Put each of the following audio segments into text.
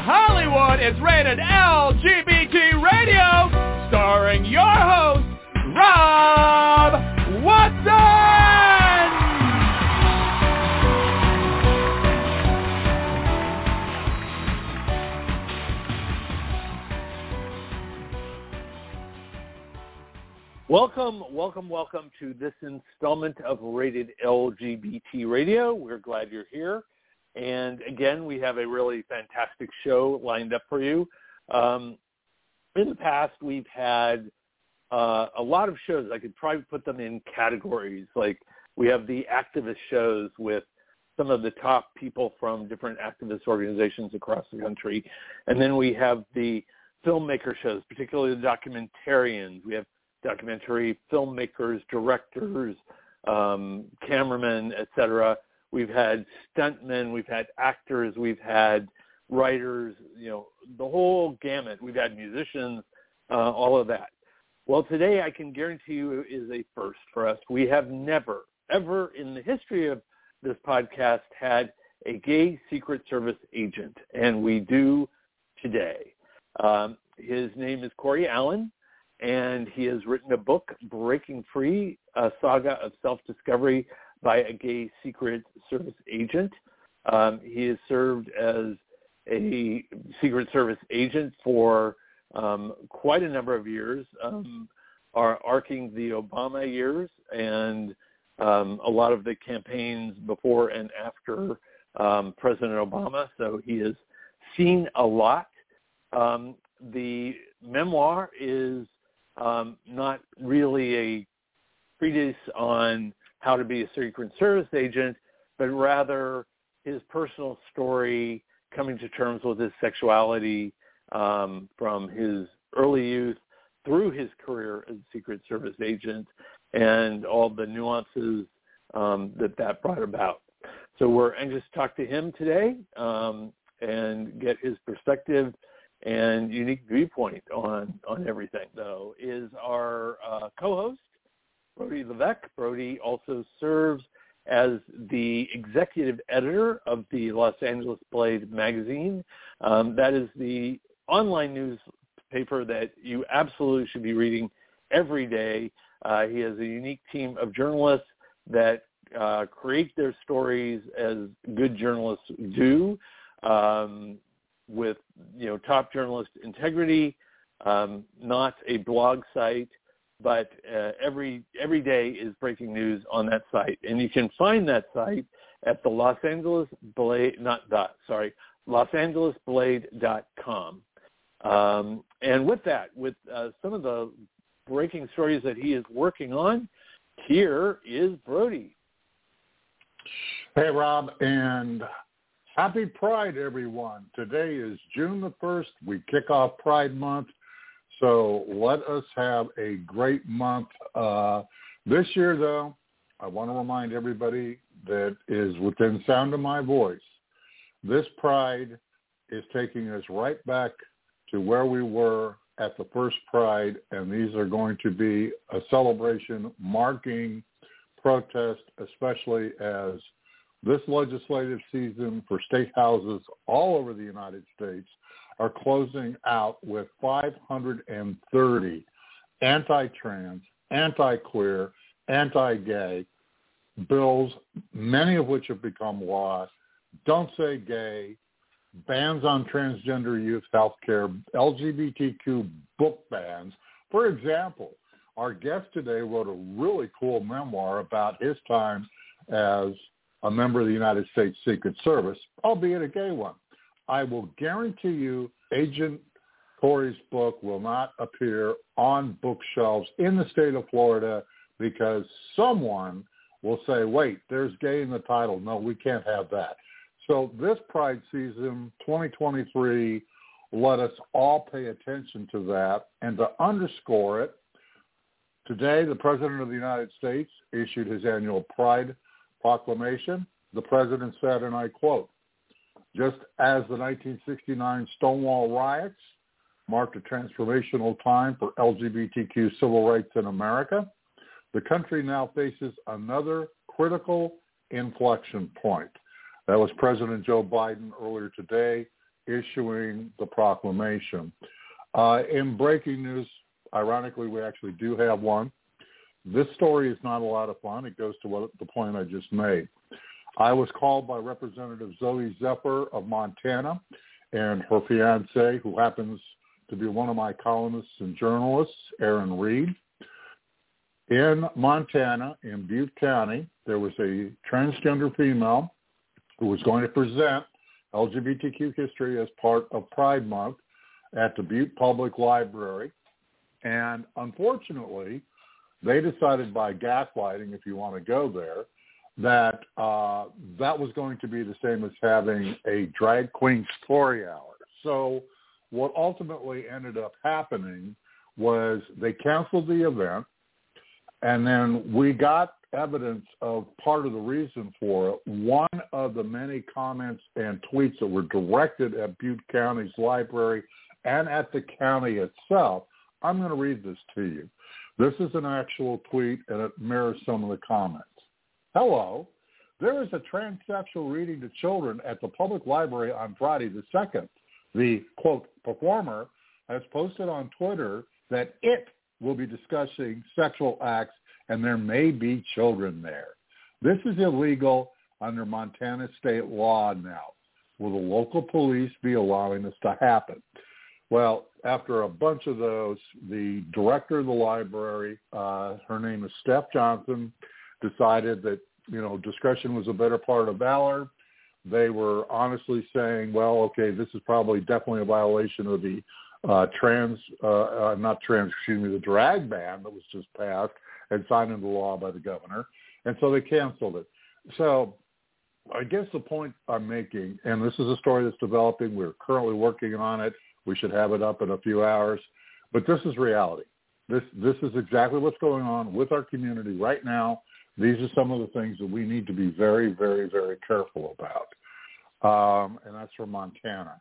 Hollywood is rated LGBT Radio, starring your host, Rob Watson! Welcome, welcome, welcome to this installment of Rated LGBT Radio. We're glad you're here. And again, we have a really fantastic show lined up for you. Um, in the past, we've had uh, a lot of shows. I could probably put them in categories. Like we have the activist shows with some of the top people from different activist organizations across the country. And then we have the filmmaker shows, particularly the documentarians. We have documentary filmmakers, directors, um, cameramen, etc. We've had stuntmen, we've had actors, we've had writers, you know, the whole gamut. We've had musicians, uh, all of that. Well, today I can guarantee you is a first for us. We have never, ever in the history of this podcast had a gay Secret Service agent, and we do today. Um, his name is Cory Allen and he has written a book, Breaking Free, a saga of self-discovery by a gay Secret Service agent. Um, he has served as a Secret Service agent for um, quite a number of years, um, are arcing the Obama years and um, a lot of the campaigns before and after um, President Obama. So he has seen a lot. Um, the memoir is not really a treatise on how to be a Secret Service agent, but rather his personal story coming to terms with his sexuality um, from his early youth through his career as a Secret Service agent and all the nuances um, that that brought about. So we're anxious to talk to him today um, and get his perspective and unique viewpoint on on everything. Though is our uh, co-host Brody Levesque. Brody also serves as the executive editor of the Los Angeles Blade magazine. Um, that is the online newspaper that you absolutely should be reading every day. Uh, he has a unique team of journalists that uh, create their stories as good journalists do. Um, with you know top journalist integrity, um, not a blog site, but uh, every every day is breaking news on that site, and you can find that site at the Los Angeles Blade, not dot, sorry, losangelesblade.com. Um, and with that, with uh, some of the breaking stories that he is working on, here is Brody. Hey, Rob, and Happy Pride, everyone. Today is June the 1st. We kick off Pride Month. So let us have a great month. Uh, this year, though, I want to remind everybody that is within sound of my voice, this Pride is taking us right back to where we were at the first Pride, and these are going to be a celebration marking protest, especially as this legislative season for state houses all over the United States are closing out with 530 anti-trans, anti-queer, anti-gay bills, many of which have become laws. Don't say gay, bans on transgender youth health care, LGBTQ book bans. For example, our guest today wrote a really cool memoir about his time as a member of the United States Secret Service, albeit a gay one. I will guarantee you Agent Cory's book will not appear on bookshelves in the state of Florida because someone will say, wait, there's gay in the title. No, we can't have that. So this Pride season 2023, let us all pay attention to that. And to underscore it, today the President of the United States issued his annual Pride proclamation, the president said, and I quote, just as the 1969 Stonewall riots marked a transformational time for LGBTQ civil rights in America, the country now faces another critical inflection point. That was President Joe Biden earlier today issuing the proclamation. Uh, in breaking news, ironically, we actually do have one. This story is not a lot of fun. It goes to what the point I just made. I was called by Representative Zooey Zephyr of Montana and her fiance, who happens to be one of my columnists and journalists, Erin Reed. In Montana, in Butte County, there was a transgender female who was going to present LGBTQ history as part of Pride Month at the Butte Public Library. And unfortunately, they decided by gaslighting, if you want to go there, that uh, that was going to be the same as having a drag queen story hour. So what ultimately ended up happening was they canceled the event, and then we got evidence of part of the reason for it. One of the many comments and tweets that were directed at Butte County's library and at the county itself. I'm going to read this to you. This is an actual tweet, and it mirrors some of the comments. Hello. There is a transsexual reading to children at the public library on Friday the 2nd. The, quote, performer has posted on Twitter that it will be discussing sexual acts and there may be children there. This is illegal under Montana state law now. Will the local police be allowing this to happen? Well, after a bunch of those, the director of the library, uh, her name is Steph Johnson, decided that you know discretion was a better part of valor. They were honestly saying, well, okay, this is probably definitely a violation of the uh, trans, uh, uh, not trans, excuse me, the drag ban that was just passed and signed into law by the governor, and so they canceled it. So I guess the point I'm making, and this is a story that's developing. We're currently working on it. We should have it up in a few hours. But this is reality. This this is exactly what's going on with our community right now. These are some of the things that we need to be very, very, very careful about. Um, and that's from Montana.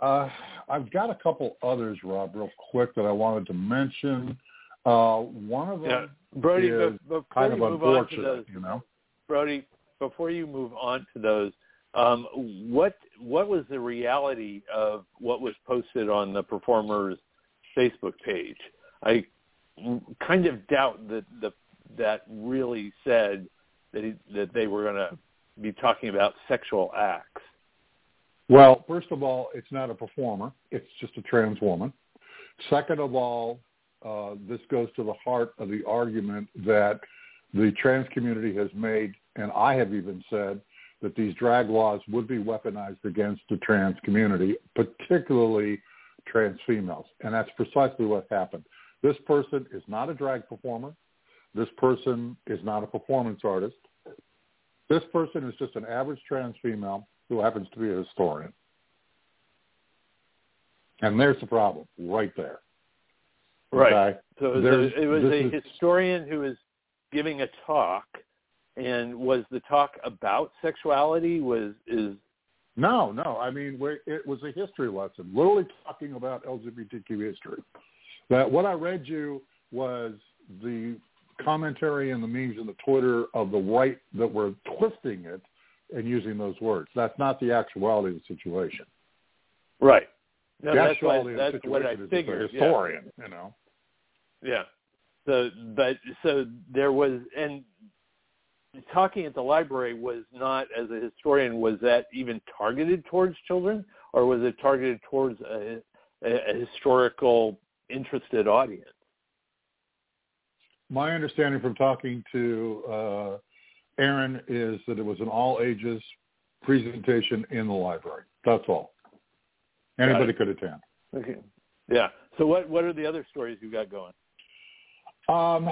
Uh, I've got a couple others, Rob, real quick that I wanted to mention. Uh, one of them yeah. Brody, is before kind of you move on to unfortunate, those, you know. Brody, before you move on to those, um, what what was the reality of what was posted on the performer's Facebook page? I kind of doubt that the that really said that he, that they were going to be talking about sexual acts. Well, first of all, it's not a performer. It's just a trans woman. Second of all, uh, this goes to the heart of the argument that the trans community has made, and I have even said that these drag laws would be weaponized against the trans community, particularly trans females. And that's precisely what happened. This person is not a drag performer. This person is not a performance artist. This person is just an average trans female who happens to be a historian. And there's the problem right there. Right. Okay? So it was, a, it was a is- historian who was giving a talk, and was the talk about sexuality? Was is No, no. I mean, it was a history lesson, literally talking about LGBTQ history. That what I read you was the commentary and the memes and the Twitter of the right that were twisting it and using those words. That's not the actuality of the situation. right? No, the that's what, of the that's what I figured. a yeah. historian, you know. Yeah. So, but so there was, and talking at the library was not, as a historian, was that even targeted towards children, or was it targeted towards a, a, a historical interested audience? My understanding from talking to uh, Erin is that it was an all ages presentation in the library. That's all. Anybody could attend. Okay. Yeah. So what what are the other stories you got going? Um,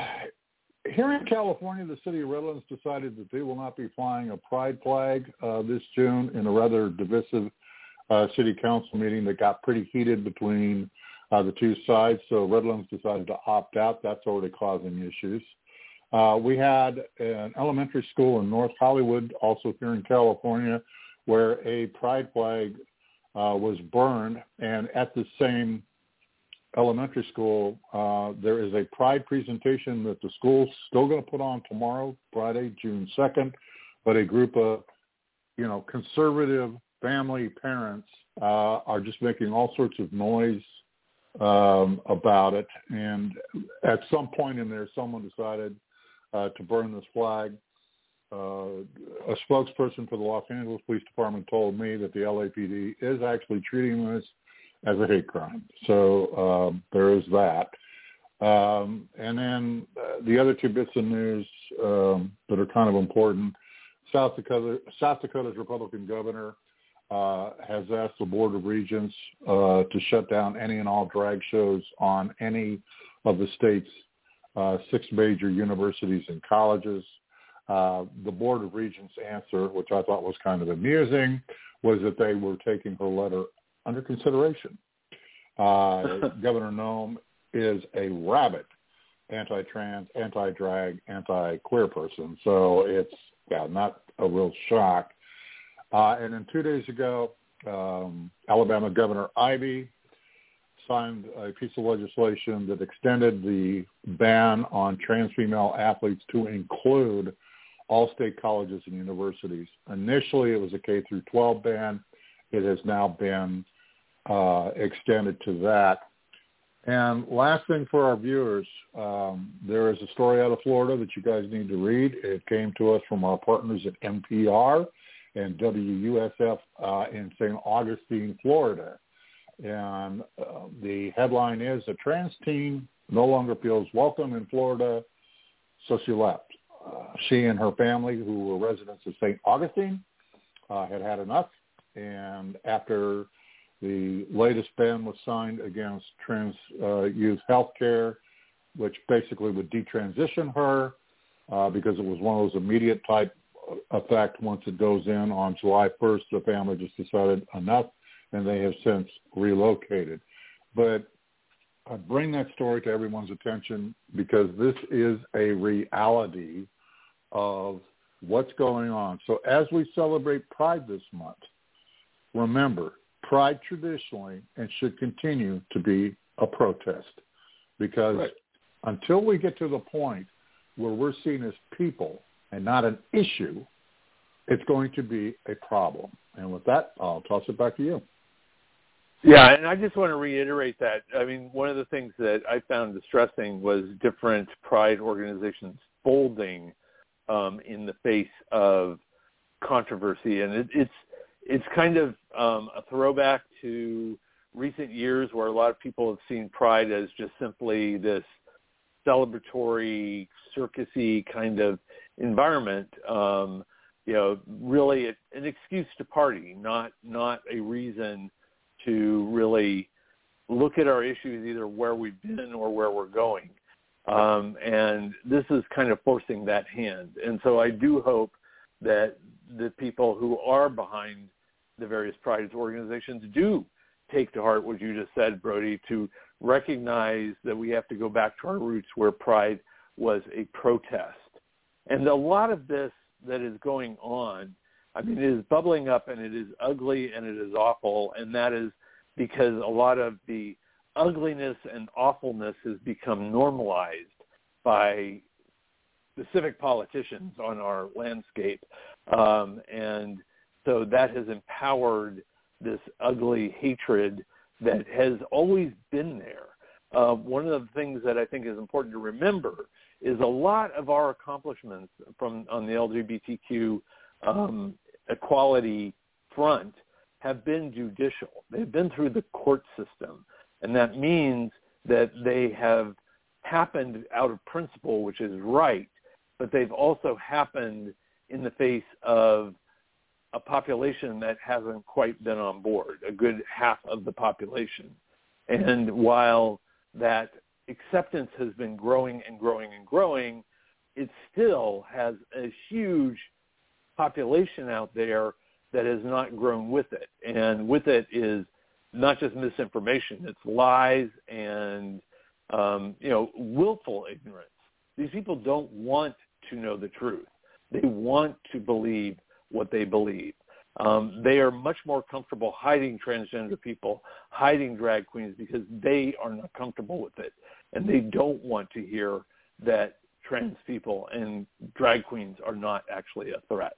here in California, the city of Redlands decided that they will not be flying a pride flag uh, this June in a rather divisive uh, city council meeting that got pretty heated between uh, the two sides. So Redlands decided to opt out. That's already causing issues. Uh, we had an elementary school in North Hollywood, also here in California, where a pride flag uh, was burned, and at the same elementary school, uh, there is a pride presentation that the school's still going to put on tomorrow, Friday, June 2nd, but a group of, you know, conservative family, parents uh, are just making all sorts of noise um, about it. And at some point in there, someone decided uh, to burn this flag. Uh, a spokesperson for the Los Angeles Police Department told me that the LAPD is actually treating this as a hate crime. So um, there is that. Um, and then uh, the other two bits of news um, that are kind of important. South Dakota, South Dakota's Republican governor uh, has asked the Board of Regents uh, to shut down any and all drag shows on any of the state's uh, six major universities and colleges. Uh, the Board of Regents' answer, which I thought was kind of amusing, was that they were taking her letter under consideration. Uh, Governor Noem is a rabid anti-trans, anti-drag, anti-queer person, so it's yeah, not a real shock. Uh, and then two days ago, um, Alabama Governor Ivey signed a piece of legislation that extended the ban on trans female athletes to include all state colleges and universities. Initially, it was a K through 12 ban. It has now been uh, extended to that. And last thing for our viewers, um, there is a story out of Florida that you guys need to read. It came to us from our partners at NPR and WUSF uh, in St. Augustine, Florida. And uh, the headline is, a trans teen no longer feels welcome in Florida, so she left. Uh, she and her family, who were residents of St. Augustine, uh, had had enough. And after the latest ban was signed against trans uh, youth health care, which basically would detransition her uh, because it was one of those immediate type effect once it goes in on July 1st. The family just decided enough, and they have since relocated. But I bring that story to everyone's attention because this is a reality of what's going on. So as we celebrate Pride this month, remember Pride traditionally and should continue to be a protest because right. until we get to the point where we're seen as people and not an issue, it's going to be a problem. And with that, I'll toss it back to you. Yeah, and I just want to reiterate that. I mean, one of the things that I found distressing was different pride organizations folding um, in the face of controversy, and it, it's it's kind of um, a throwback to recent years where a lot of people have seen Pride as just simply this celebratory, circusy kind of environment. Um, you know, really a, an excuse to party, not not a reason to really look at our issues either where we've been or where we're going. Um, and this is kind of forcing that hand. And so I do hope that the people who are behind the various pride organizations do take to heart what you just said, Brody, to recognize that we have to go back to our roots where pride was a protest. And a lot of this that is going on, I mean, it is bubbling up and it is ugly and it is awful. And that is because a lot of the ugliness and awfulness has become normalized by specific politicians on our landscape. Um, and so that has empowered this ugly hatred that has always been there. Uh, one of the things that I think is important to remember is a lot of our accomplishments from on the LGBTQ um, equality front have been judicial. They've been through the court system, and that means that they have happened out of principle, which is right, but they've also happened in the face of a population that hasn't quite been on board, a good half of the population. And while that acceptance has been growing and growing and growing, it still has a huge population out there that has not grown with it. And with it is not just misinformation, it's lies and, um, you know, willful ignorance. These people don't want to know the truth. They want to believe what they believe. Um, they are much more comfortable hiding transgender people, hiding drag queens because they are not comfortable with it, and they don't want to hear that trans people and drag queens are not actually a threat.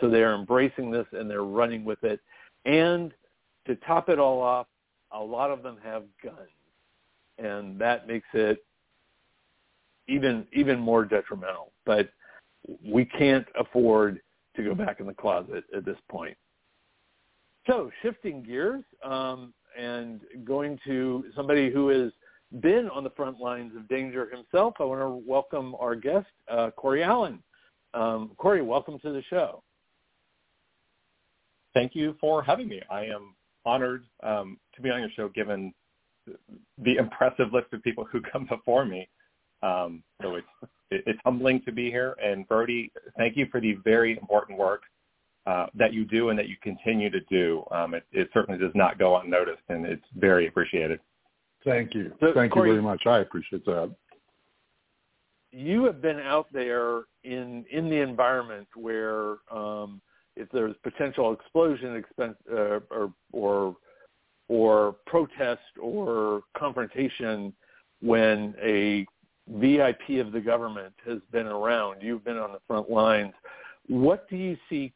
So they are embracing this and they're running with it. And to top it all off, a lot of them have guns, and that makes it even even more detrimental. But we can't afford to go back in the closet at this point. So shifting gears um, and going to somebody who has been on the front lines of danger himself, I want to welcome our guest, uh, Cory Allen. Um, Cory, welcome to the show. Thank you for having me. I am honored um, to be on your show given the impressive list of people who come before me. Um, so it's it's humbling to be here. And Brody, thank you for the very important work uh, that you do and that you continue to do. Um, it, it, certainly does not go unnoticed, and it's very appreciated. Thank you. So, thank Cory, you very much. I appreciate that. You have been out there in in the environment where um, if there's potential explosion, expense, uh, or or or protest or confrontation when a VIP of the government has been around. You've been on the front lines. What do you see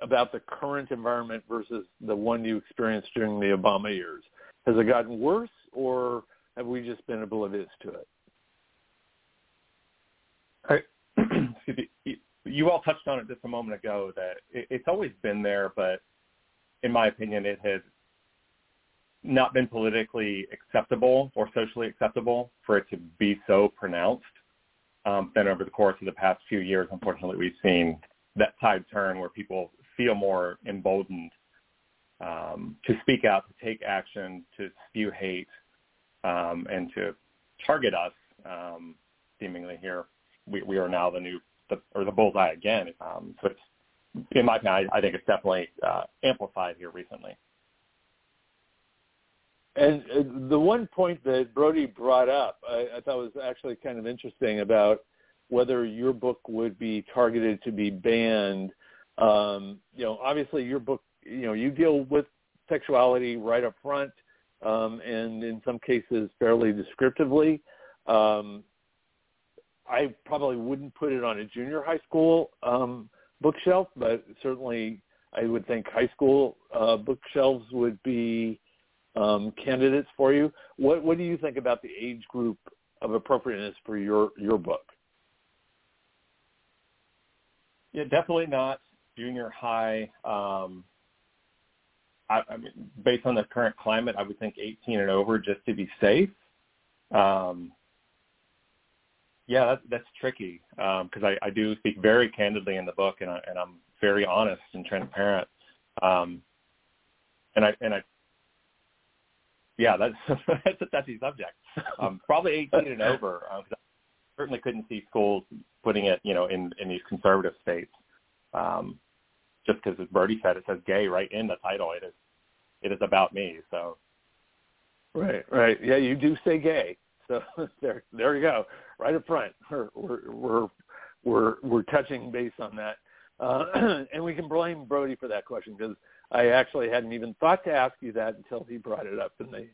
about the current environment versus the one you experienced during the Obama years? Has it gotten worse, or have we just been oblivious to it? I, you all touched on it just a moment ago that it, it's always been there, but in my opinion, it has not been politically acceptable or socially acceptable for it to be so pronounced. Um, then over the course of the past few years, unfortunately, we've seen that tide turn where people feel more emboldened um, to speak out, to take action, to spew hate, um, and to target us. Um, seemingly here, we, we are now the new the, or the bullseye again. Um, so it's, in my opinion, I, I think it's definitely uh, amplified here recently. And the one point that Brody brought up, I, I thought was actually kind of interesting about whether your book would be targeted to be banned. Um, you know, obviously your book, you know, you deal with sexuality right up front, um, and in some cases fairly descriptively. Um, I probably wouldn't put it on a junior high school um, bookshelf, but certainly I would think high school uh, bookshelves would be um, candidates for you. What what do you think about the age group of appropriateness for your your book? Yeah, definitely not junior high. Um, I, I mean, based on the current climate, I would think 18 and over just to be safe. Um, yeah, that, that's tricky because um, I, I do speak very candidly in the book, and, I, and I'm very honest and transparent. Um, and I and I yeah, that's that's a touchy subject. Um, probably 18 and over. Um, I certainly couldn't see schools putting it, you know, in in these conservative states. Um, just because, as Brody said, it says "gay" right in the title. It is it is about me. So. Right, right. Yeah, you do say "gay." So there, there you go, right up front. We're we're we're we're, touching base on that, uh, and we can blame Brody for that question because I actually hadn't even thought to ask you that until he brought it up in the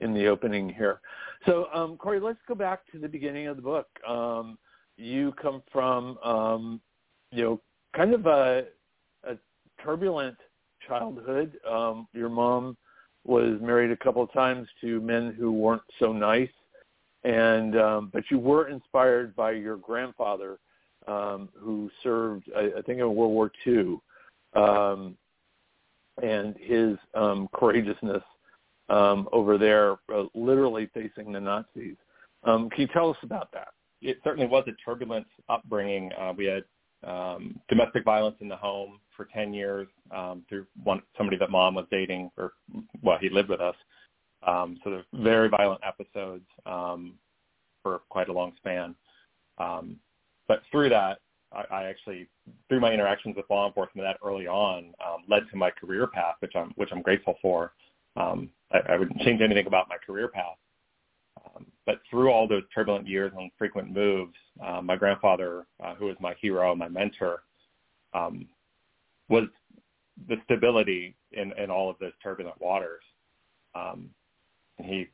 in the opening here. So, um, Cory, let's go back to the beginning of the book. Um, you come from, um, you know, kind of a, a turbulent childhood. Um, your mom was married a couple of times to men who weren't so nice, and um, but you were inspired by your grandfather, um, who served, I, I think, in World War II. Um, and his um, courageousness um, over there, uh, literally facing the Nazis. Um, can you tell us about that? It certainly was a turbulent upbringing. Uh, we had um, domestic violence in the home for 10 years um, through one somebody that mom was dating, or well, he lived with us. Um, so there's very violent episodes um, for quite a long span. Um, but through that, I, I actually, through my interactions with law enforcement that early on, um, led to my career path, which I'm which I'm grateful for. Um, I, I wouldn't change anything about my career path. But through all those turbulent years and frequent moves, um, my grandfather, uh, who was my hero, my mentor, um, was the stability in, in all of those turbulent waters. Um, he,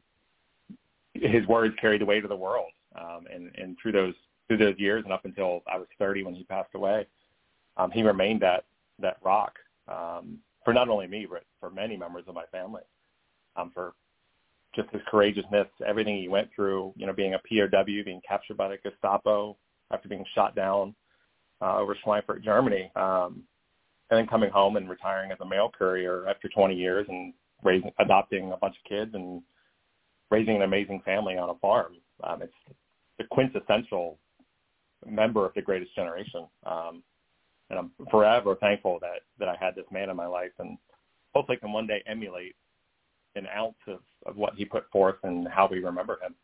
his words carried the weight of the world. Um, and, and through those through those years and up until I was 30 when he passed away, um, he remained that that rock um, for not only me but for many members of my family, um, for just his courageousness, everything he went through. You know, being a POW, being captured by the Gestapo after being shot down uh, over Schweinfurt, Germany, um, and then coming home and retiring as a mail courier after 20 years and raising, adopting a bunch of kids and raising an amazing family on a farm. Um, it's the quintessential member of the greatest generation. Um, and I'm forever thankful that, that I had this man in my life and hopefully can one day emulate an ounce of, of what he put forth and how we remember him.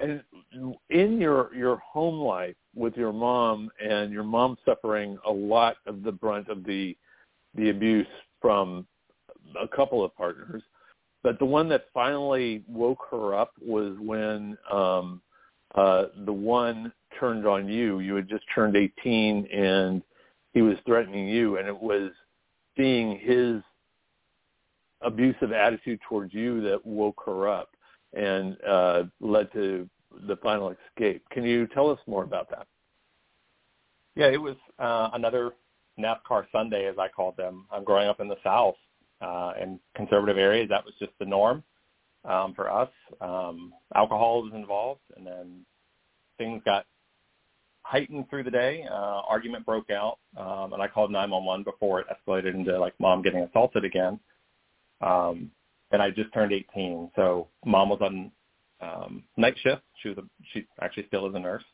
And in your your home life with your mom and your mom suffering a lot of the brunt of the the abuse from a couple of partners, but the one that finally woke her up was when um uh the one turned on you. You had just turned 18 and he was threatening you and it was seeing his abusive attitude towards you that woke her up and uh, led to the final escape. Can you tell us more about that? Yeah, it was uh, another NASCAR Sunday, as I called them. I'm growing up in the South uh, in conservative areas. That was just the norm um, for us. Um, alcohol was involved, and then things got heightened through the day. Uh, argument broke out, um, and I called 911 before it escalated into like mom getting assaulted again. Um, and I just turned 18, so mom was on um, night shift. She was a, she actually still is a nurse.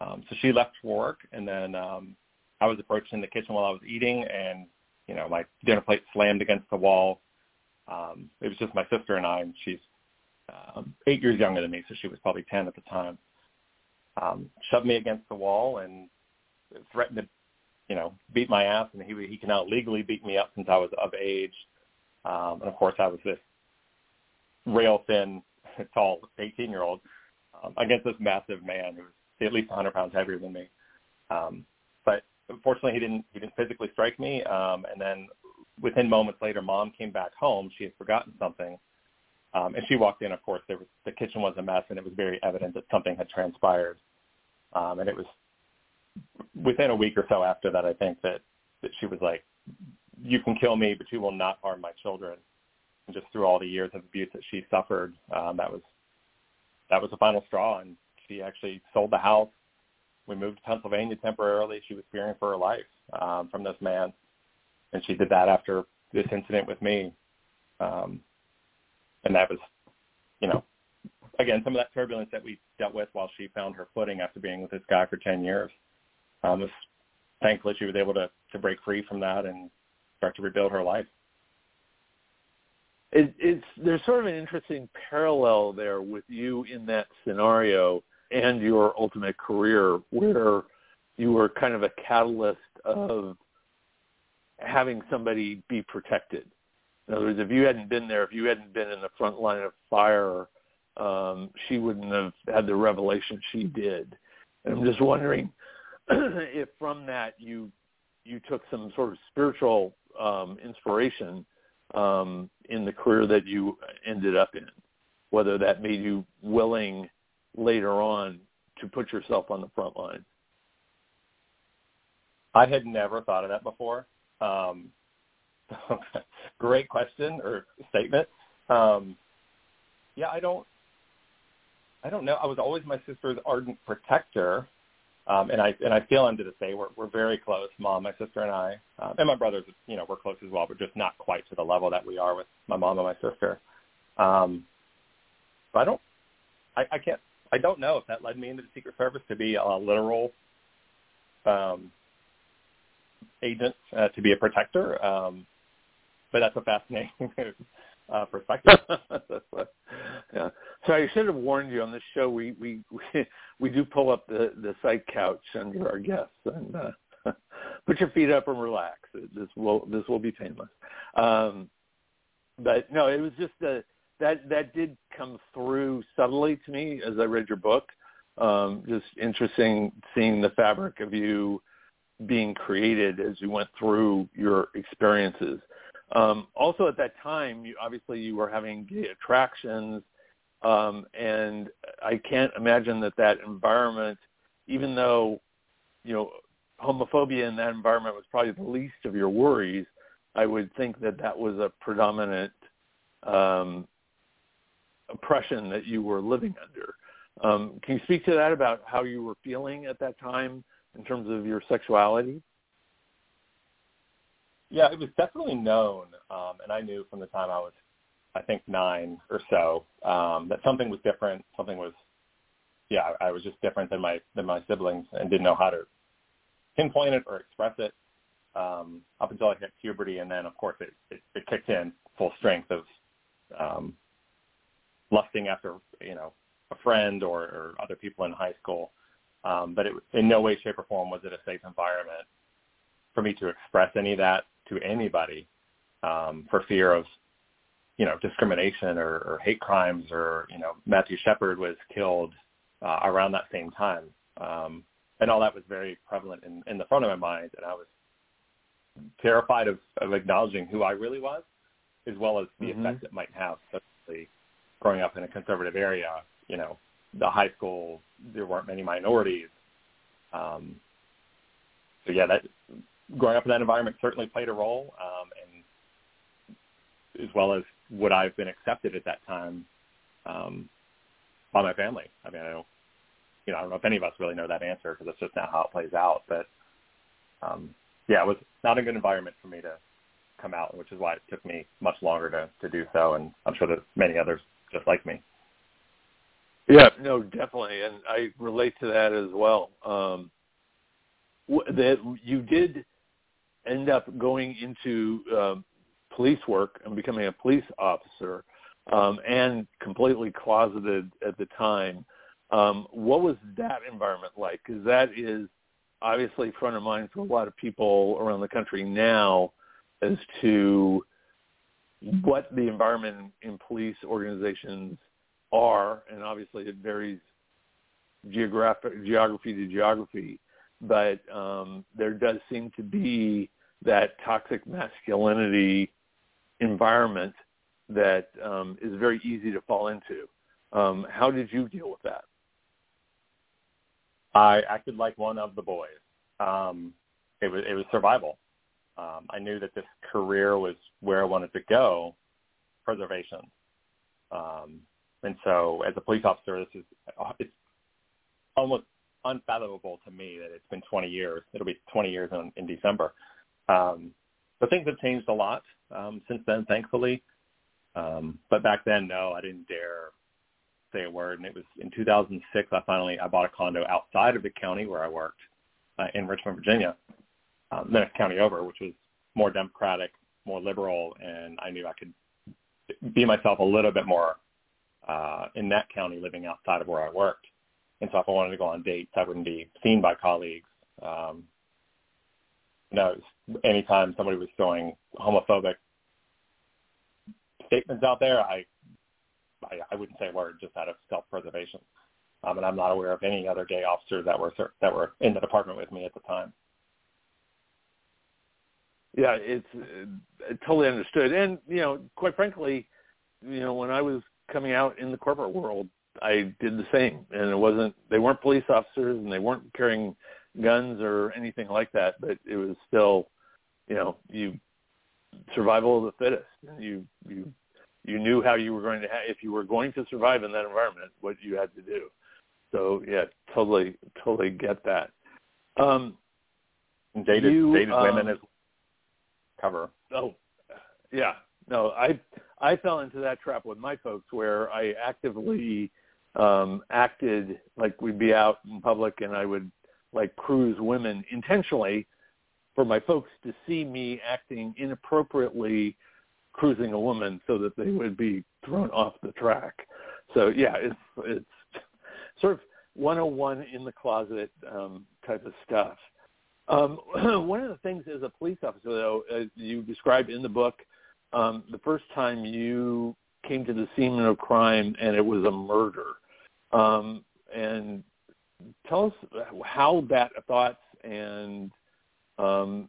Um, so she left for work, and then um, I was approached in the kitchen while I was eating, and you know my dinner plate slammed against the wall. Um, it was just my sister and I, and she's um, eight years younger than me, so she was probably ten at the time. Um, shoved me against the wall and threatened to, you know, beat my ass, and he he can now legally beat me up since I was of age. Um, and of course, I was this rail thin, tall 18 year old um, against this massive man who was at least 100 pounds heavier than me. Um, but unfortunately, he didn't he didn't physically strike me. Um, and then within moments later, mom came back home. She had forgotten something. Um, and she walked in. Of course, there was the kitchen was a mess, and it was very evident that something had transpired. Um, and it was within a week or so after that, I think that that she was like, you can kill me, but you will not harm my children. And just through all the years of abuse that she suffered, um, that was that was the final straw. And she actually sold the house. We moved to Pennsylvania temporarily. She was fearing for her life um, from this man, and she did that after this incident with me. Um, and that was, you know, again some of that turbulence that we dealt with while she found her footing after being with this guy for ten years. Um, was, thankfully, she was able to to break free from that and start to rebuild her life. It, it's there's sort of an interesting parallel there with you in that scenario and your ultimate career, where you were kind of a catalyst of having somebody be protected. In other words, if you hadn't been there, if you hadn't been in the front line of fire, um, she wouldn't have had the revelation she did. And I'm just wondering if from that you you took some sort of spiritual um, inspiration um, in the career that you ended up in, whether that made you willing later on to put yourself on the front line. I had never thought of that before. Um, great question or statement. Um, yeah, I don't. I don't know. I was always my sister's ardent protector, um, and I and I feel him to day. We're we're very close, mom, my sister, and I, um, and my brothers. You know, we're close as well, but just not quite to the level that we are with my mom and my sister. Um, but I don't. I, I can't. I don't know if that led me into the Secret Service to be a literal um, agent, uh, to be a protector. Um, but that's a fascinating uh, perspective. yeah. So I should have warned you on this show. We we we, do pull up the the side couch under our guests and uh, put your feet up and relax. This will this will be painless. Um, but no, it was just a, that that did come through subtly to me as I read your book. Um, just interesting seeing the fabric of you being created as you went through your experiences. Um, also at that time, you, obviously you were having gay attractions, um, and I can't imagine that that environment, even though, you know, homophobia in that environment was probably the least of your worries, I would think that that was a predominant um, oppression that you were living under. Um, can you speak to that about how you were feeling at that time in terms of your sexuality? Yeah, it was definitely known, um, and I knew from the time I was, I think, nine or so, um, that something was different. Something was, yeah, I was just different than my than my siblings, and didn't know how to pinpoint it or express it um, up until I hit puberty, and then of course it, it, it kicked in full strength of um, lusting after you know a friend or, or other people in high school. Um, but it, in no way, shape, or form was it a safe environment for me to express any of that to anybody um, for fear of you know discrimination or, or hate crimes or you know Matthew Shepard was killed uh, around that same time. Um, and all that was very prevalent in, in the front of my mind, and I was terrified of, of acknowledging who I really was, as well as the mm-hmm. effect it might have, especially growing up in a conservative area. You know, the high school there weren't many minorities. Um, so yeah, that growing up in that environment certainly played a role, um, and as well as would I've been accepted at that time um, by my family. I mean, I don't, you know, I don't know if any of us really know that answer because it's just not how it plays out. But um, yeah, it was not a good environment for me to come out, which is why it took me much longer to, to do so, and I'm sure there's many others just like me. Yeah, no, definitely, and I relate to that as well. Um, that you did end up going into um, police work and becoming a police officer, um, and completely closeted at the time. Um, what was that environment like? Because that is obviously front of mind for a lot of people around the country now as to what the environment in police organizations are, and obviously it varies geographic geography to geography, but um, there does seem to be that toxic masculinity environment that um, is very easy to fall into. Um, how did you deal with that? I acted like one of the boys. Um, it was it was survival. Um, I knew that this career was where I wanted to go, preservation. Um, and so, as a police officer, this is it's almost unfathomable to me that it's been 20 years. It'll be 20 years in, in December. Um, but things have changed a lot um, since then, thankfully. Um, but back then, no, I didn't dare say a word. And it was in 2006 I finally I bought a condo outside of the county where I worked uh, in Richmond, Virginia, um, the next county over, which was more democratic, more liberal, and I knew I could be myself a little bit more uh, in that county, living outside of where I worked. And so if I wanted to go on dates, I wouldn't be seen by colleagues. Um, you know, anytime somebody was throwing homophobic statements out there, I I, I wouldn't say a word just out of self-preservation. Um, and I'm not aware of any other gay officers that were that were in the department with me at the time. Yeah, it's uh, totally understood. And you know, quite frankly, you know, when I was coming out in the corporate world, I did the same. And it wasn't they weren't police officers and they weren't carrying guns or anything like that, but it was still, you know, you survival of the fittest. You you you knew how you were going to ha- if you were going to survive in that environment, what you had to do. So yeah, totally, totally get that. Um, dated you, dated um, women as cover. Oh, yeah. No, I I fell into that trap with my folks where I actively um acted like we'd be out in public and I would like cruise women intentionally for my folks to see me acting inappropriately cruising a woman so that they would be thrown off the track. So yeah, it's it's sort of 101 in the closet um, type of stuff. Um, one of the things as a police officer, though, as you described in the book, um, the first time you came to the scene of crime and it was a murder. Um, and tell us how that thoughts and um,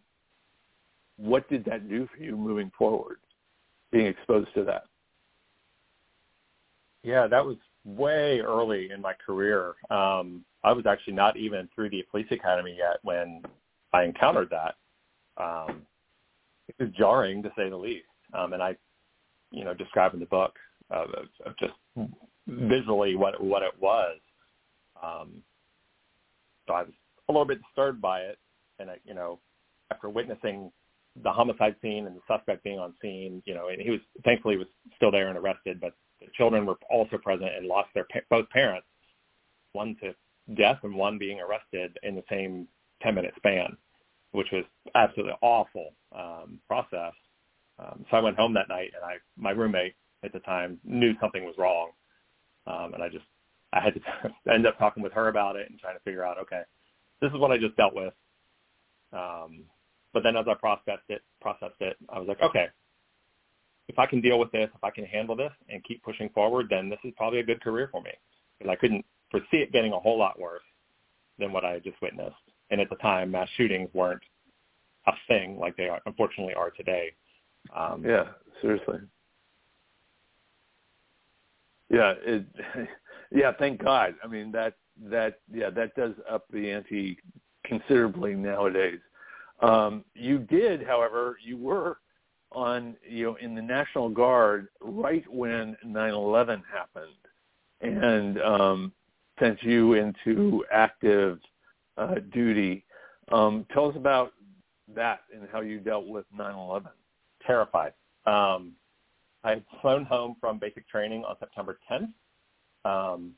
what did that do for you moving forward? being exposed to that? Yeah, that was way early in my career. Um, I was actually not even through the police academy yet when I encountered that, um, it was jarring to say the least. Um, and I, you know, describe in the book of, of, of just visually what what it was. Um, so I was a little bit disturbed by it, and I, you know, after witnessing the homicide scene and the suspect being on scene, you know, and he was thankfully was still there and arrested, but the children were also present and lost their both parents, one to death and one being arrested in the same 10 minute span, which was absolutely awful um, process. Um, so I went home that night and I, my roommate at the time knew something was wrong. Um, and I just, I had to end up talking with her about it and trying to figure out, okay, this is what I just dealt with. Um, but then as I processed it, processed it, I was like, okay, if I can deal with this, if I can handle this and keep pushing forward, then this is probably a good career for me. Because I couldn't foresee it getting a whole lot worse than what I had just witnessed. And at the time, mass shootings weren't a thing like they are, unfortunately are today. Um, yeah, seriously. Yeah, it, yeah. Thank God. I mean that that yeah that does up the ante considerably nowadays. Um, you did, however, you were on you know in the National Guard right when 9/11 happened, and um, sent you into active uh, duty. Um, tell us about that and how you dealt with 9/11. Terrified. Um, I had flown home from basic training on September 10th, um,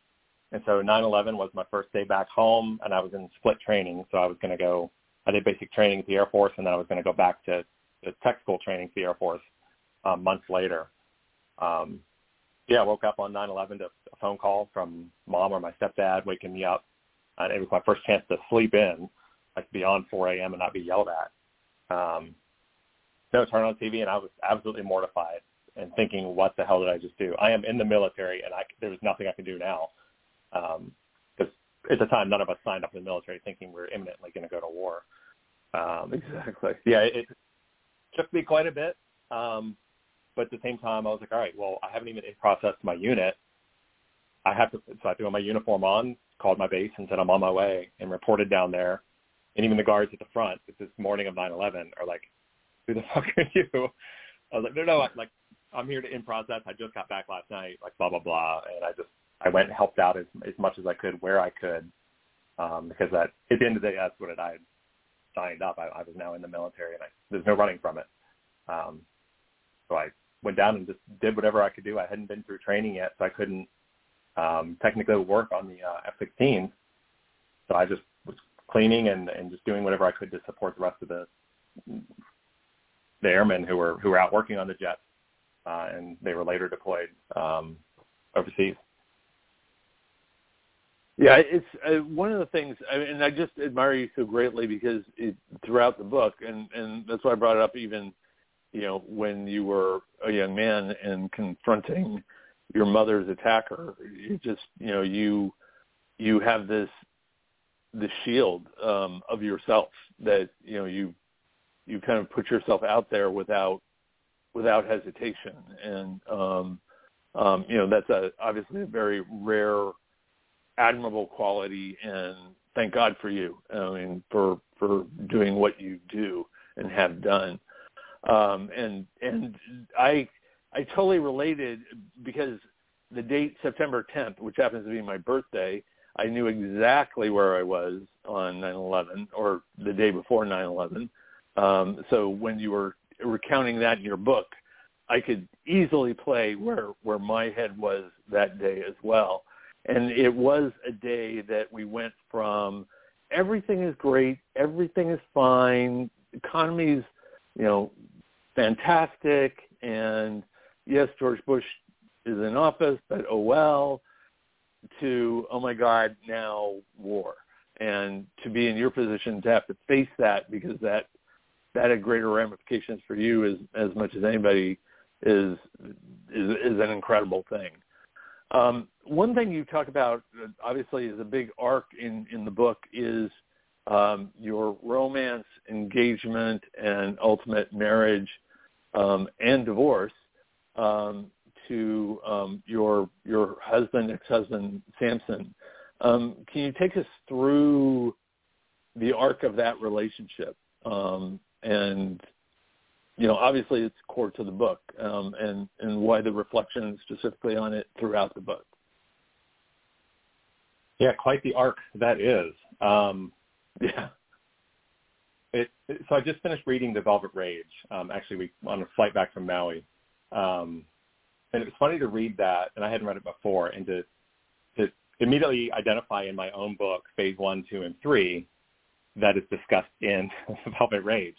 and so 9/11 was my first day back home, and I was in split training. So I was going to go. I did basic training at the Air Force, and then I was going to go back to the tech school training at the Air Force um, months later. Um, yeah, I woke up on 9/11 to a phone call from mom or my stepdad waking me up, and it was my first chance to sleep in, like beyond 4 a.m. and not be yelled at. Um, so I turned on TV and I was absolutely mortified and thinking, what the hell did I just do? I am in the military and I, there was nothing I can do now. Because um, at the time, none of us signed up in the military thinking we were imminently going to go to war. Um, exactly. Yeah, it, took me quite a bit. Um, but at the same time, I was like, all right, well, I haven't even processed my unit. I have to, so I threw my uniform on, called my base and said I'm on my way and reported down there. And even the guards at the front, it's this morning of 9/11, are like, "Who the fuck are you?" I was like, "No, no, like I'm here to in process. I just got back last night, like blah blah blah." And I just I went and helped out as as much as I could where I could, um, because that at the end of the day, that's what it, I signed up. I, I was now in the military, and I, there's no running from it. Um, so I went down and just did whatever I could do. I hadn't been through training yet, so I couldn't um, technically work on the uh, F-16. So I just was cleaning and, and just doing whatever I could to support the rest of the the airmen who were who were out working on the jets, uh, and they were later deployed um, overseas. Yeah, it's uh, one of the things, I mean, and I just admire you so greatly because it, throughout the book, and and that's why I brought it up even, you know, when you were a young man and confronting your mother's attacker, you just, you know, you you have this the shield um, of yourself that you know you you kind of put yourself out there without without hesitation, and um, um, you know that's a obviously a very rare admirable quality and thank God for you. I mean, for for doing what you do and have done. Um, and and I I totally related because the date September 10th, which happens to be my birthday, I knew exactly where I was on 9/11 or the day before 9/11. Um, so when you were recounting that in your book, I could easily play where where my head was that day as well. And it was a day that we went from everything is great, everything is fine, economy's, you know, fantastic, and yes, George Bush is in office, but oh well, to, oh my God, now war. And to be in your position to have to face that because that that had greater ramifications for you as as much as anybody is is, is an incredible thing. Um, one thing you talk about, uh, obviously, is a big arc in, in the book is um, your romance, engagement, and ultimate marriage um, and divorce um, to um, your your husband, ex-husband Samson. Um, can you take us through the arc of that relationship, um, and you know, obviously it's core to the book, um, and and why the reflection specifically on it throughout the book. Yeah, quite the arc that is. Um, yeah. It, it, so I just finished reading The Velvet Rage. Um, actually, we on a flight back from Maui, um, and it was funny to read that, and I hadn't read it before, and to to immediately identify in my own book phase one, two, and three that is discussed in Velvet Rage,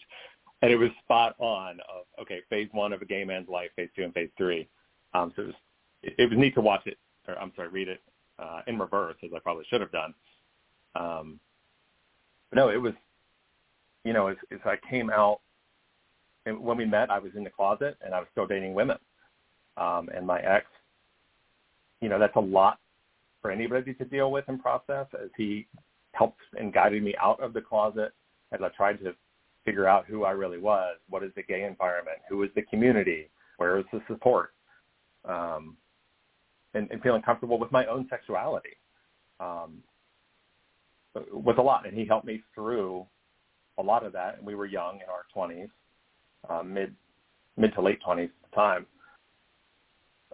and it was spot on. Of okay, phase one of a gay man's life, phase two, and phase three. Um, so it was it, it was neat to watch it, or I'm sorry, read it uh, in reverse as I probably should have done. Um, but no, it was you know, as, as I came out, and when we met, I was in the closet and I was still dating women. Um, and my ex, you know, that's a lot for anybody to deal with and process as he helped and guided me out of the closet as I tried to figure out who I really was. What is the gay environment? Who is the community? Where is the support? Um, and, and feeling comfortable with my own sexuality um, was a lot. And he helped me through a lot of that, and we were young in our 20s, uh, mid mid to late 20s at the time.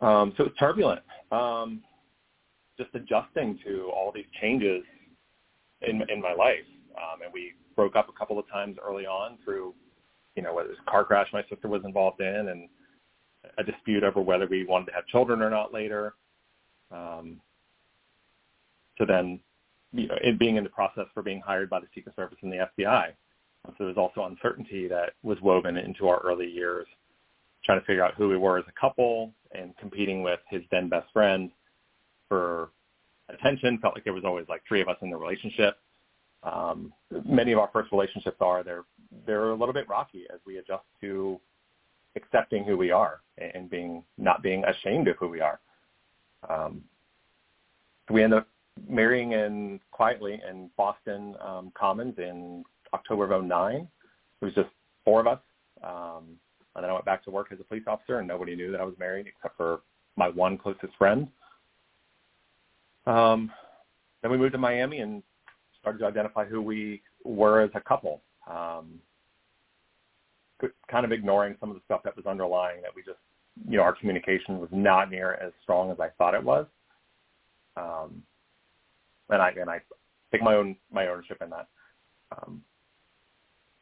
Um, so it was turbulent. Um, just adjusting to all these changes in in my life, um, and we broke up a couple of times early on through, you know, whether it was a car crash my sister was involved in, and a dispute over whether we wanted to have children or not later. Um, so then, you know, it being in the process for being hired by the Secret Service and the FBI, so there's also uncertainty that was woven into our early years, trying to figure out who we were as a couple and competing with his then best friend for attention. Felt like there was always like three of us in the relationship. Um, many of our first relationships are they're they're a little bit rocky as we adjust to accepting who we are and being not being ashamed of who we are. Um, we end up marrying in quietly in Boston um, Commons in October of 09. It was just four of us. Um, and then I went back to work as a police officer, and nobody knew that I was married except for my one closest friend. Um, then we moved to Miami and started to identify who we were as a couple. Um, kind of ignoring some of the stuff that was underlying that we just, you know, our communication was not near as strong as I thought it was. Um, and I and I take my own my ownership in that. Um,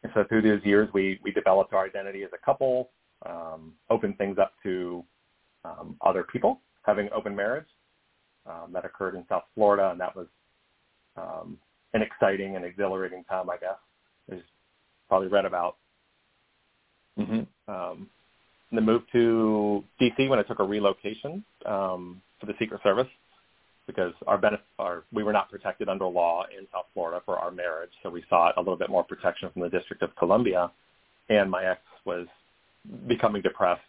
and so through those years, we, we developed our identity as a couple, um, opened things up to um, other people having open marriage. Um, that occurred in South Florida, and that was um, an exciting and exhilarating time, I guess. As probably read about. Mm-hmm. Um, the move to DC when I took a relocation um, for the Secret Service because our benefit, our, we were not protected under law in South Florida for our marriage, so we sought a little bit more protection from the District of Columbia. And my ex was becoming depressed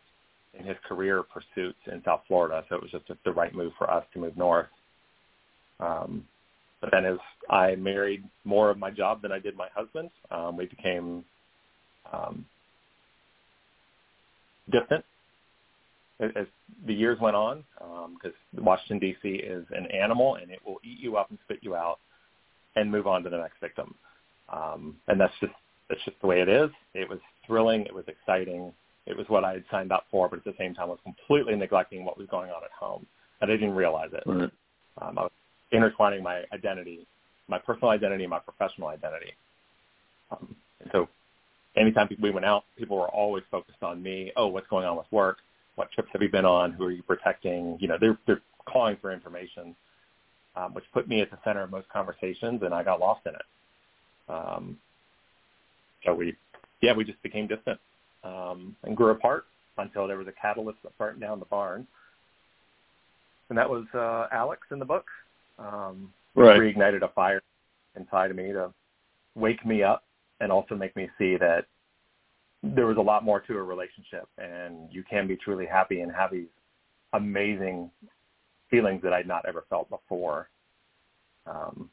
in his career pursuits in South Florida, so it was just the right move for us to move north. Um, but then as I married more of my job than I did my husband, um, we became um, distant as the years went on, because um, Washington D.C. is an animal and it will eat you up and spit you out, and move on to the next victim. Um, and that's just that's just the way it is. It was thrilling. It was exciting. It was what I had signed up for, but at the same time, was completely neglecting what was going on at home, and I didn't realize it. Right. Um, I was intertwining my identity, my personal identity, and my professional identity. Um, and so, anytime we went out, people were always focused on me. Oh, what's going on with work? what trips have you been on? Who are you protecting? You know, they're they're calling for information, um, which put me at the center of most conversations, and I got lost in it. Um, so we, yeah, we just became distant um, and grew apart until there was a catalyst that burnt down the barn, and that was uh, Alex in the book. Um, right. Reignited a fire inside of me to wake me up and also make me see that there was a lot more to a relationship and you can be truly happy and have these amazing feelings that I'd not ever felt before. Um,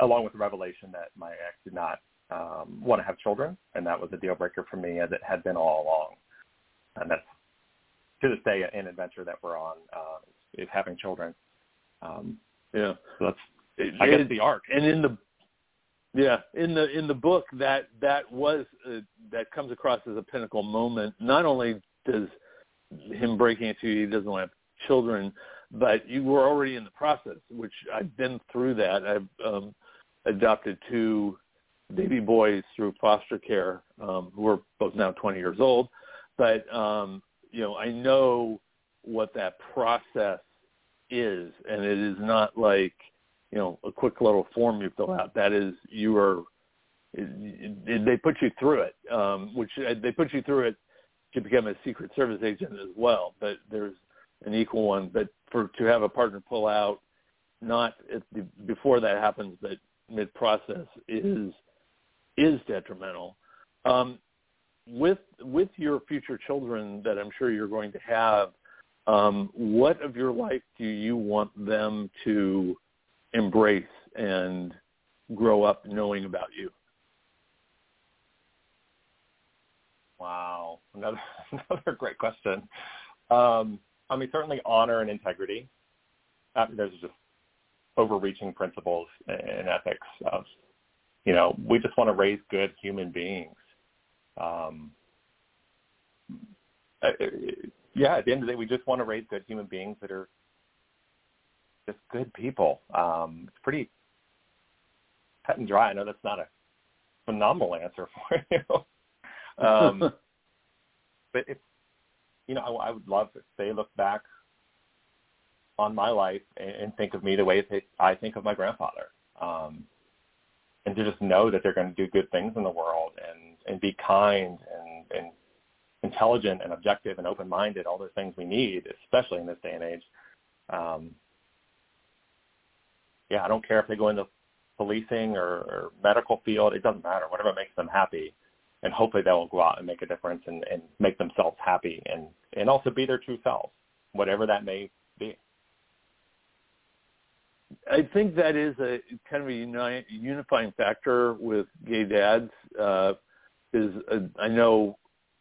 along with the revelation that my ex did not um, want to have children, and that was a deal breaker for me as it had been all along. And that's to this day an adventure that we're on uh, is having children. Um, yeah, so that's I guess the arc. And in the Yeah, in the in the book that that was uh, that comes across as a pinnacle moment. Not only does him breaking it to you, he doesn't want to have children, but you were already in the process, which I've been through that. I've um, adopted two baby boys through foster care um, who are both now 20 years old. But um, you know, I know what that process is, and it is not like you know a quick little form you fill out. That is, you are they put you through it, um, which uh, they put you through it to become a Secret Service agent as well. But there's an equal one. But for to have a partner pull out, not at the, before that happens, but mid process is is detrimental. Um, with with your future children that I'm sure you're going to have, um, what of your life do you want them to embrace and grow up knowing about you? Wow, another another great question. Um, I mean, certainly honor and integrity. Uh, there's just overreaching principles and ethics of, you know, we just want to raise good human beings. Um, yeah, at the end of the day, we just want to raise good human beings that are just good people. Um, it's pretty cut and dry. I know that's not a phenomenal answer for you. um, but it's you know, I, I would love if they look back on my life and, and think of me the way that I think of my grandfather. Um, and to just know that they're going to do good things in the world and, and be kind and, and intelligent and objective and open-minded, all those things we need, especially in this day and age. Um, yeah, I don't care if they go into policing or, or medical field. It doesn't matter. Whatever makes them happy and hopefully they will go out and make a difference and, and make themselves happy and, and also be their true selves, whatever that may. I think that is a kind of a unifying factor with gay dads. Uh, is a, I know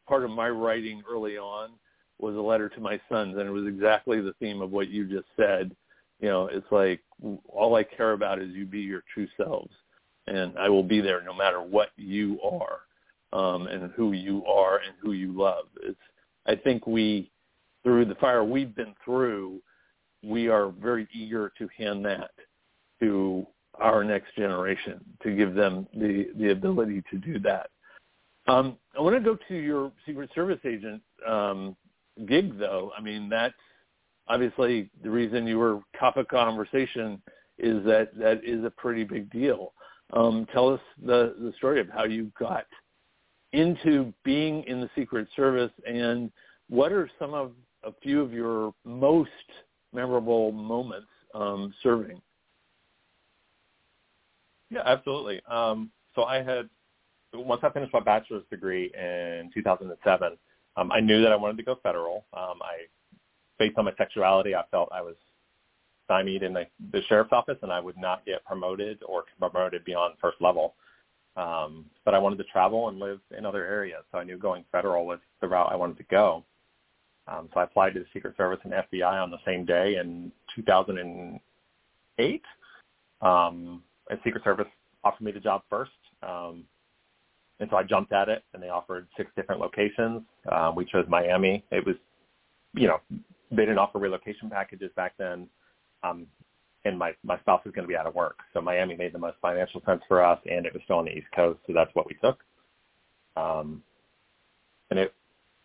part of my writing early on was a letter to my sons, and it was exactly the theme of what you just said. You know, it's like all I care about is you be your true selves, and I will be there no matter what you are um, and who you are and who you love. It's I think we through the fire we've been through, we are very eager to hand that to our next generation to give them the the ability to do that. Um, I want to go to your Secret Service agent um, gig, though. I mean, that's obviously the reason you were top of conversation is that that is a pretty big deal. Um, tell us the the story of how you got into being in the Secret Service and what are some of a few of your most memorable moments um, serving? Yeah, absolutely. Um, so I had once I finished my bachelor's degree in 2007, um, I knew that I wanted to go federal. Um, I, based on my sexuality, I felt I was stymied in the, the sheriff's office, and I would not get promoted or promoted beyond first level. Um, but I wanted to travel and live in other areas, so I knew going federal was the route I wanted to go. Um, so I applied to the Secret Service and FBI on the same day in 2008. Um, and Secret Service offered me the job first. Um, and so I jumped at it, and they offered six different locations. Uh, we chose Miami. It was, you know, they didn't offer relocation packages back then. Um, and my my spouse was going to be out of work, so Miami made the most financial sense for us, and it was still on the East Coast, so that's what we took. Um, and it,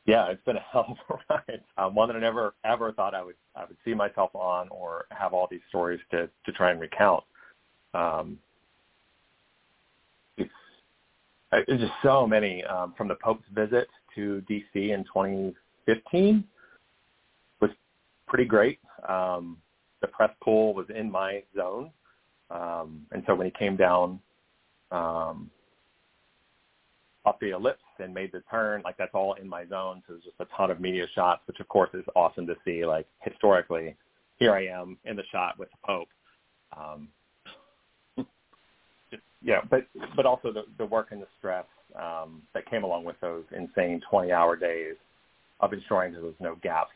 yeah, it's been a hell of a ride. Um, one that I never ever thought I would I would see myself on or have all these stories to to try and recount. Um, it's, it's just so many um, from the Pope's visit to DC in 2015 was pretty great. Um, the press pool was in my zone. Um, and so when he came down um, off the ellipse and made the turn, like that's all in my zone. So there's just a ton of media shots, which of course is awesome to see. Like historically, here I am in the shot with the Pope. Um, just, yeah, but but also the, the work and the stress um, that came along with those insane 20-hour days of ensuring there was no gaps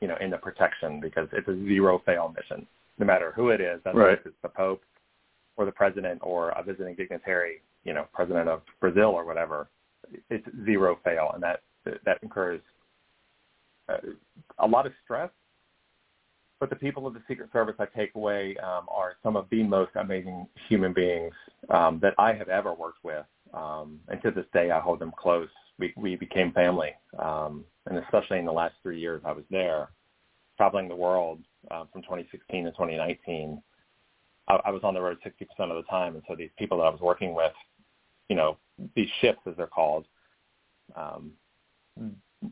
you know, in the protection because it's a zero fail mission. No matter who it is, that's right. it's the Pope, or the president or a visiting dignitary, you know, president of Brazil or whatever, it's zero fail, and that that incurs uh, a lot of stress. But the people of the Secret Service I take away um, are some of the most amazing human beings um, that I have ever worked with, um, and to this day I hold them close. We we became family, um, and especially in the last three years I was there, traveling the world uh, from 2016 to 2019. I, I was on the road 60% of the time, and so these people that I was working with, you know, these ships as they're called, um,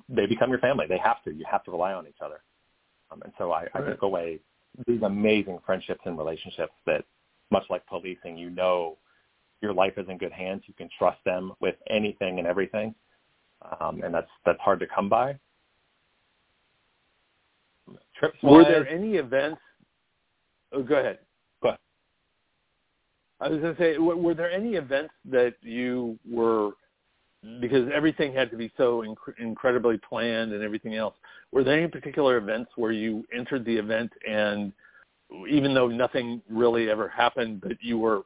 they become your family. They have to. You have to rely on each other. Um, and so I, right. I took away these amazing friendships and relationships that, much like policing, you know your life is in good hands. You can trust them with anything and everything, um, and that's that's hard to come by. Trips. Were there any events? Oh. Go ahead. I was going to say, were there any events that you were because everything had to be so inc- incredibly planned and everything else. Were there any particular events where you entered the event and even though nothing really ever happened, but you were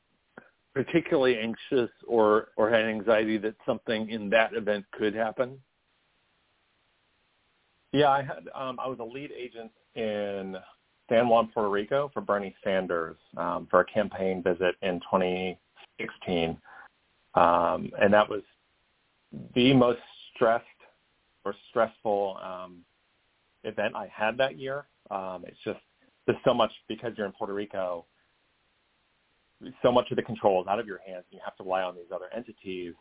particularly anxious or or had anxiety that something in that event could happen? Yeah, I had. Um, I was a lead agent in San Juan, Puerto Rico, for Bernie Sanders um, for a campaign visit in 2016, um, and that was the most stressed or stressful um, event I had that year. Um, it's just there's so much because you're in Puerto Rico. So much of the control is out of your hands, and you have to rely on these other entities,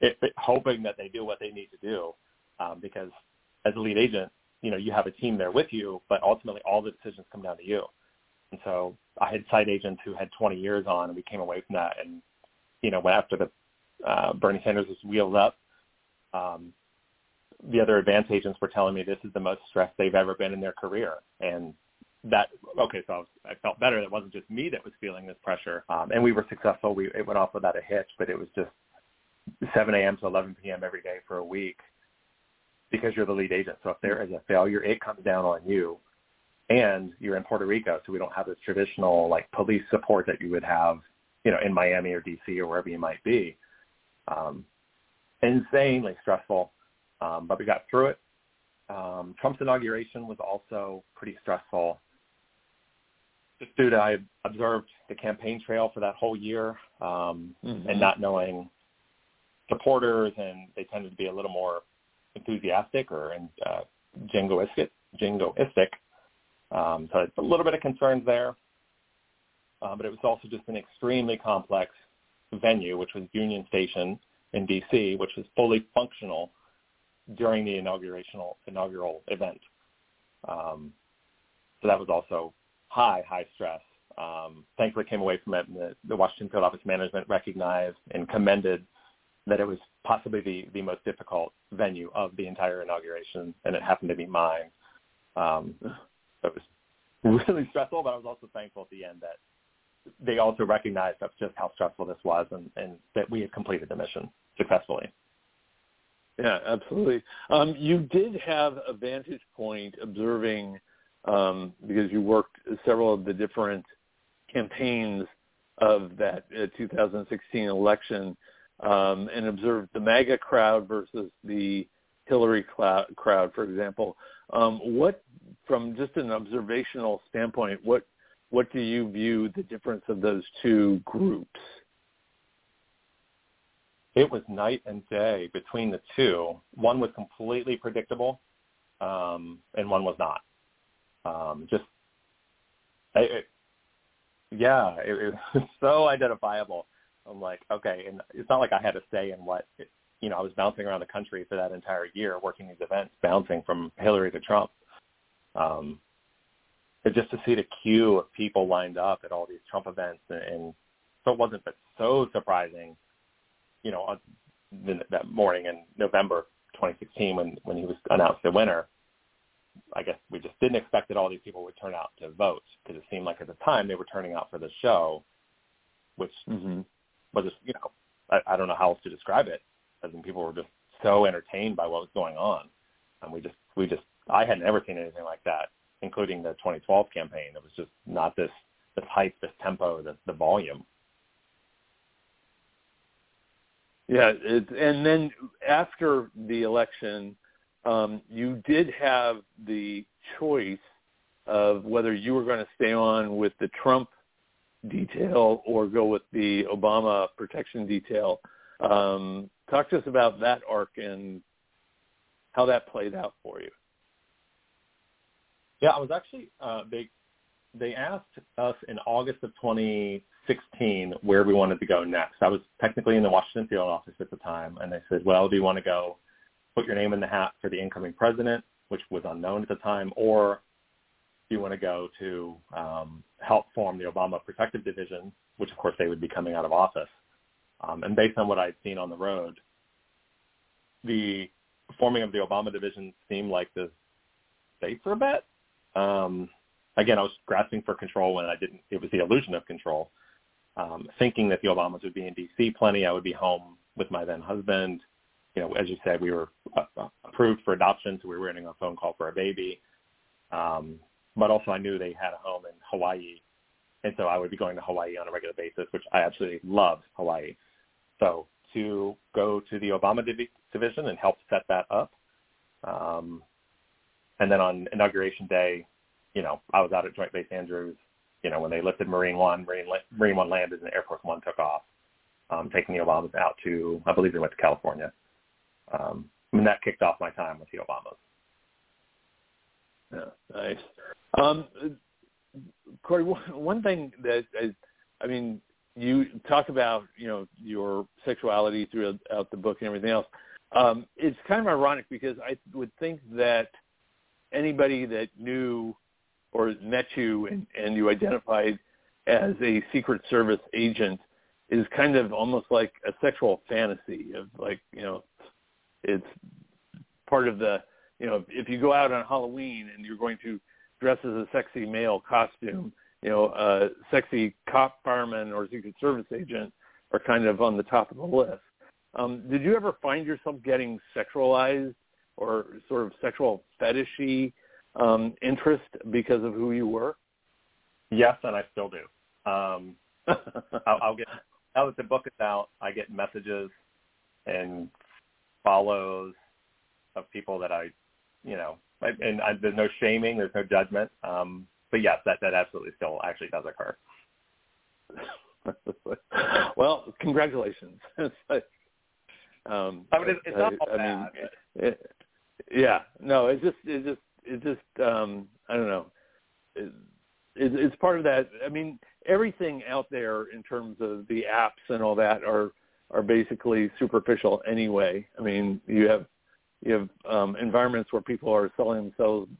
it, it, hoping that they do what they need to do. Um, because as a lead agent, you know you have a team there with you, but ultimately all the decisions come down to you. And so I had site agents who had 20 years on, and we came away from that. And you know, after the uh, Bernie Sanders was wheeled up. Um, the other advance agents were telling me this is the most stressed they've ever been in their career, and that okay. So I, was, I felt better. It wasn't just me that was feeling this pressure, um, and we were successful. We it went off without a hitch, but it was just 7 a.m. to 11 p.m. every day for a week because you're the lead agent. So if there is a failure, it comes down on you. And you're in Puerto Rico, so we don't have this traditional like police support that you would have, you know, in Miami or DC or wherever you might be. Um, insanely stressful, um, but we got through it. Um, Trump's inauguration was also pretty stressful. Just due to I observed the campaign trail for that whole year um, mm-hmm. and not knowing supporters, and they tended to be a little more enthusiastic or uh, jingoistic. jingoistic. Um, so a little bit of concerns there. Uh, but it was also just an extremely complex venue, which was Union Station in D.C., which was fully functional during the inaugurational inaugural event. Um, so that was also high, high stress. Um, thankfully, came away from it, and the, the Washington Field Office Management recognized and commended that it was possibly the, the most difficult venue of the entire inauguration, and it happened to be mine. Um, so it was really stressful, but I was also thankful at the end that they also recognized of just how stressful this was and, and that we had completed the mission successfully. Yeah, absolutely. Um, you did have a vantage point observing um, because you worked several of the different campaigns of that uh, 2016 election um, and observed the MAGA crowd versus the Hillary crowd, for example. Um, what, from just an observational standpoint, what what do you view the difference of those two groups? It was night and day between the two. One was completely predictable, um, and one was not. Um, just, it, yeah, it, it was so identifiable. I'm like, okay, and it's not like I had to say in what, you know, I was bouncing around the country for that entire year working these events, bouncing from Hillary to Trump. Um, but just to see the queue of people lined up at all these Trump events, and, and so it wasn't but so surprising, you know, on the, that morning in November 2016 when when he was announced the winner. I guess we just didn't expect that all these people would turn out to vote because it seemed like at the time they were turning out for the show, which mm-hmm. Was just, you know, I, I don't know how else to describe it. As in people were just so entertained by what was going on, and we just we just I had never seen anything like that including the 2012 campaign. It was just not this this hype, this tempo, the, the volume. Yeah, it, and then after the election, um, you did have the choice of whether you were going to stay on with the Trump detail or go with the Obama protection detail. Um, talk to us about that arc and how that played out for you. Yeah, I was actually uh, they they asked us in August of 2016 where we wanted to go next. I was technically in the Washington field office at the time, and they said, "Well, do you want to go put your name in the hat for the incoming president, which was unknown at the time, or you want to go to um, help form the Obama Protective Division, which of course they would be coming out of office?" Um, and based on what I'd seen on the road, the forming of the Obama division seemed like the safer bet. Um, again, I was grasping for control when I didn't. It was the illusion of control, um, thinking that the Obamas would be in D.C. plenty. I would be home with my then husband. You know, as you said, we were uh, approved for adoption, so we were getting a phone call for a baby. Um, but also, I knew they had a home in Hawaii, and so I would be going to Hawaii on a regular basis, which I absolutely loved Hawaii. So to go to the Obama div- division and help set that up. Um, and then on inauguration day, you know, I was out at Joint Base Andrews, you know, when they lifted Marine One, Marine, Marine One landed and Air Force One took off, um, taking the Obamas out to, I believe they went to California. Um, and that kicked off my time with the Obamas. Yeah, nice. Um, Cory, one thing that I, I mean, you talk about you know your sexuality throughout the book and everything else. Um, it's kind of ironic because I would think that anybody that knew or met you and, and you identified as a Secret Service agent is kind of almost like a sexual fantasy of like you know it's part of the you know if you go out on Halloween and you're going to dress as a sexy male costume you know, a sexy cop, fireman, or Secret Service agent are kind of on the top of the list. Um, did you ever find yourself getting sexualized or sort of sexual fetishy um, interest because of who you were? Yes, and I still do. Um, I'll, I'll get now that the book is out, I get messages and follows of people that I, you know, and I, there's no shaming, there's no judgment. Um, but yes, that that absolutely still actually does occur. well, congratulations. um, I mean, it's, it's not I, I bad. Mean, it, yeah, no, it's just, it just, it just, um, I don't know. It, it, it's part of that. I mean, everything out there in terms of the apps and all that are are basically superficial anyway. I mean, you have you have um, environments where people are selling themselves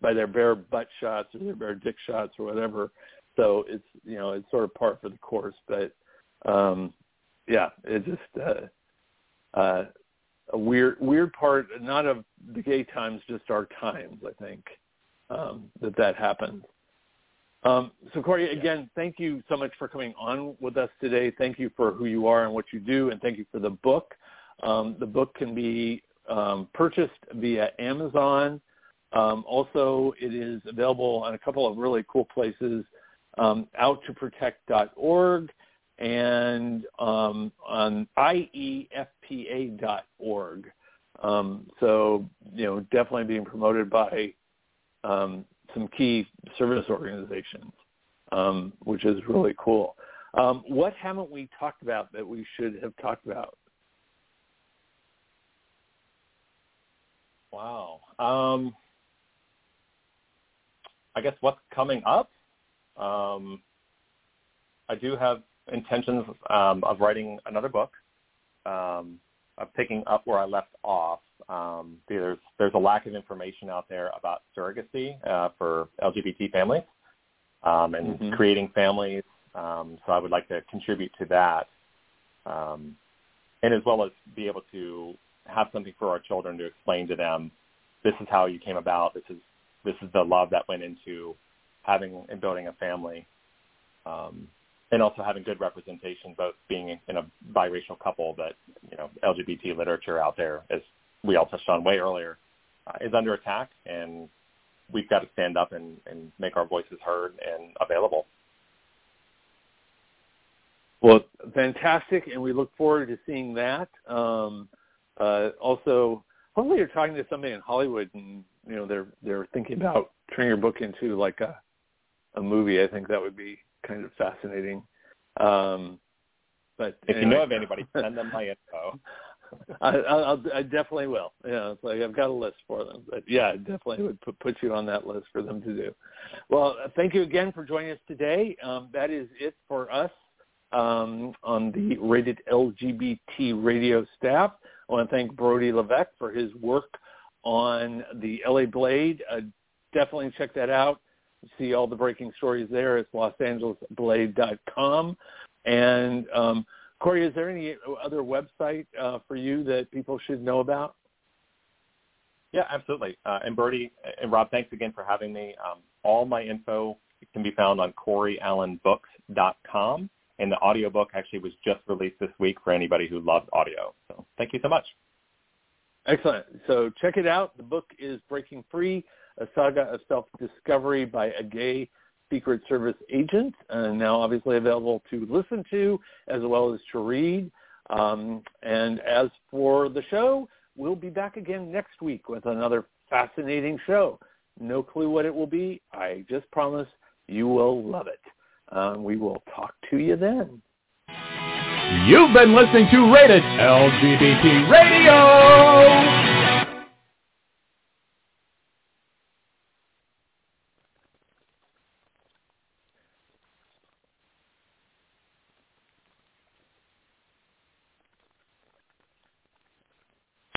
by their bare butt shots or their bare dick shots or whatever. So it's you know it's sort of part for the course, but um, yeah, it's just uh, uh, a weird weird part, not of the gay times, just our times. I think um, that that happens. Um, so Cory, again, thank you so much for coming on with us today. Thank you for who you are and what you do, and thank you for the book. Um, the book can be um, purchased via Amazon. Um, also, it is available on a couple of really cool places, um, outtoprotect.org and um, on iefpa.org. Um, so, you know, definitely being promoted by um, some key service organizations, um, which is really cool. Um, what haven't we talked about that we should have talked about? Wow. Um, I guess what's coming up. Um, I do have intentions um, of writing another book, um, of picking up where I left off. Um, there's there's a lack of information out there about surrogacy uh, for LGBT families um, and mm-hmm. creating families. Um, so I would like to contribute to that, um, and as well as be able to have something for our children to explain to them. This is how you came about. This is this is the love that went into having and building a family, um, and also having good representation, both being in a biracial couple. That you know, LGBT literature out there, as we all touched on way earlier, uh, is under attack, and we've got to stand up and, and make our voices heard and available. Well, fantastic, and we look forward to seeing that. Um, uh, also, hopefully, you're talking to somebody in Hollywood, and you know they're they're thinking about turning your book into like a a movie. I think that would be kind of fascinating. Um, but if anyway. you know of anybody, send them my info. I, I'll, I definitely will. Yeah, it's like I've got a list for them, but yeah, I definitely would put, put you on that list for them to do. Well, thank you again for joining us today. Um, that is it for us um, on the Rated LGBT radio staff. I want to thank Brody Levesque for his work on the LA Blade. Uh, definitely check that out. See all the breaking stories there. It's losangelesblade.com. And um, Cory, is there any other website uh, for you that people should know about? Yeah, absolutely. Uh, and Brody and Rob, thanks again for having me. Um, all my info can be found on CoryAllenBooks.com. And the audiobook actually was just released this week for anybody who loves audio. So thank you so much. Excellent. So check it out. The book is Breaking Free, a saga of self-discovery by a gay Secret Service agent, and now obviously available to listen to as well as to read. Um, and as for the show, we'll be back again next week with another fascinating show. No clue what it will be. I just promise you will love it. Um, we will talk to you then. You've been listening to Rated LGBT Radio.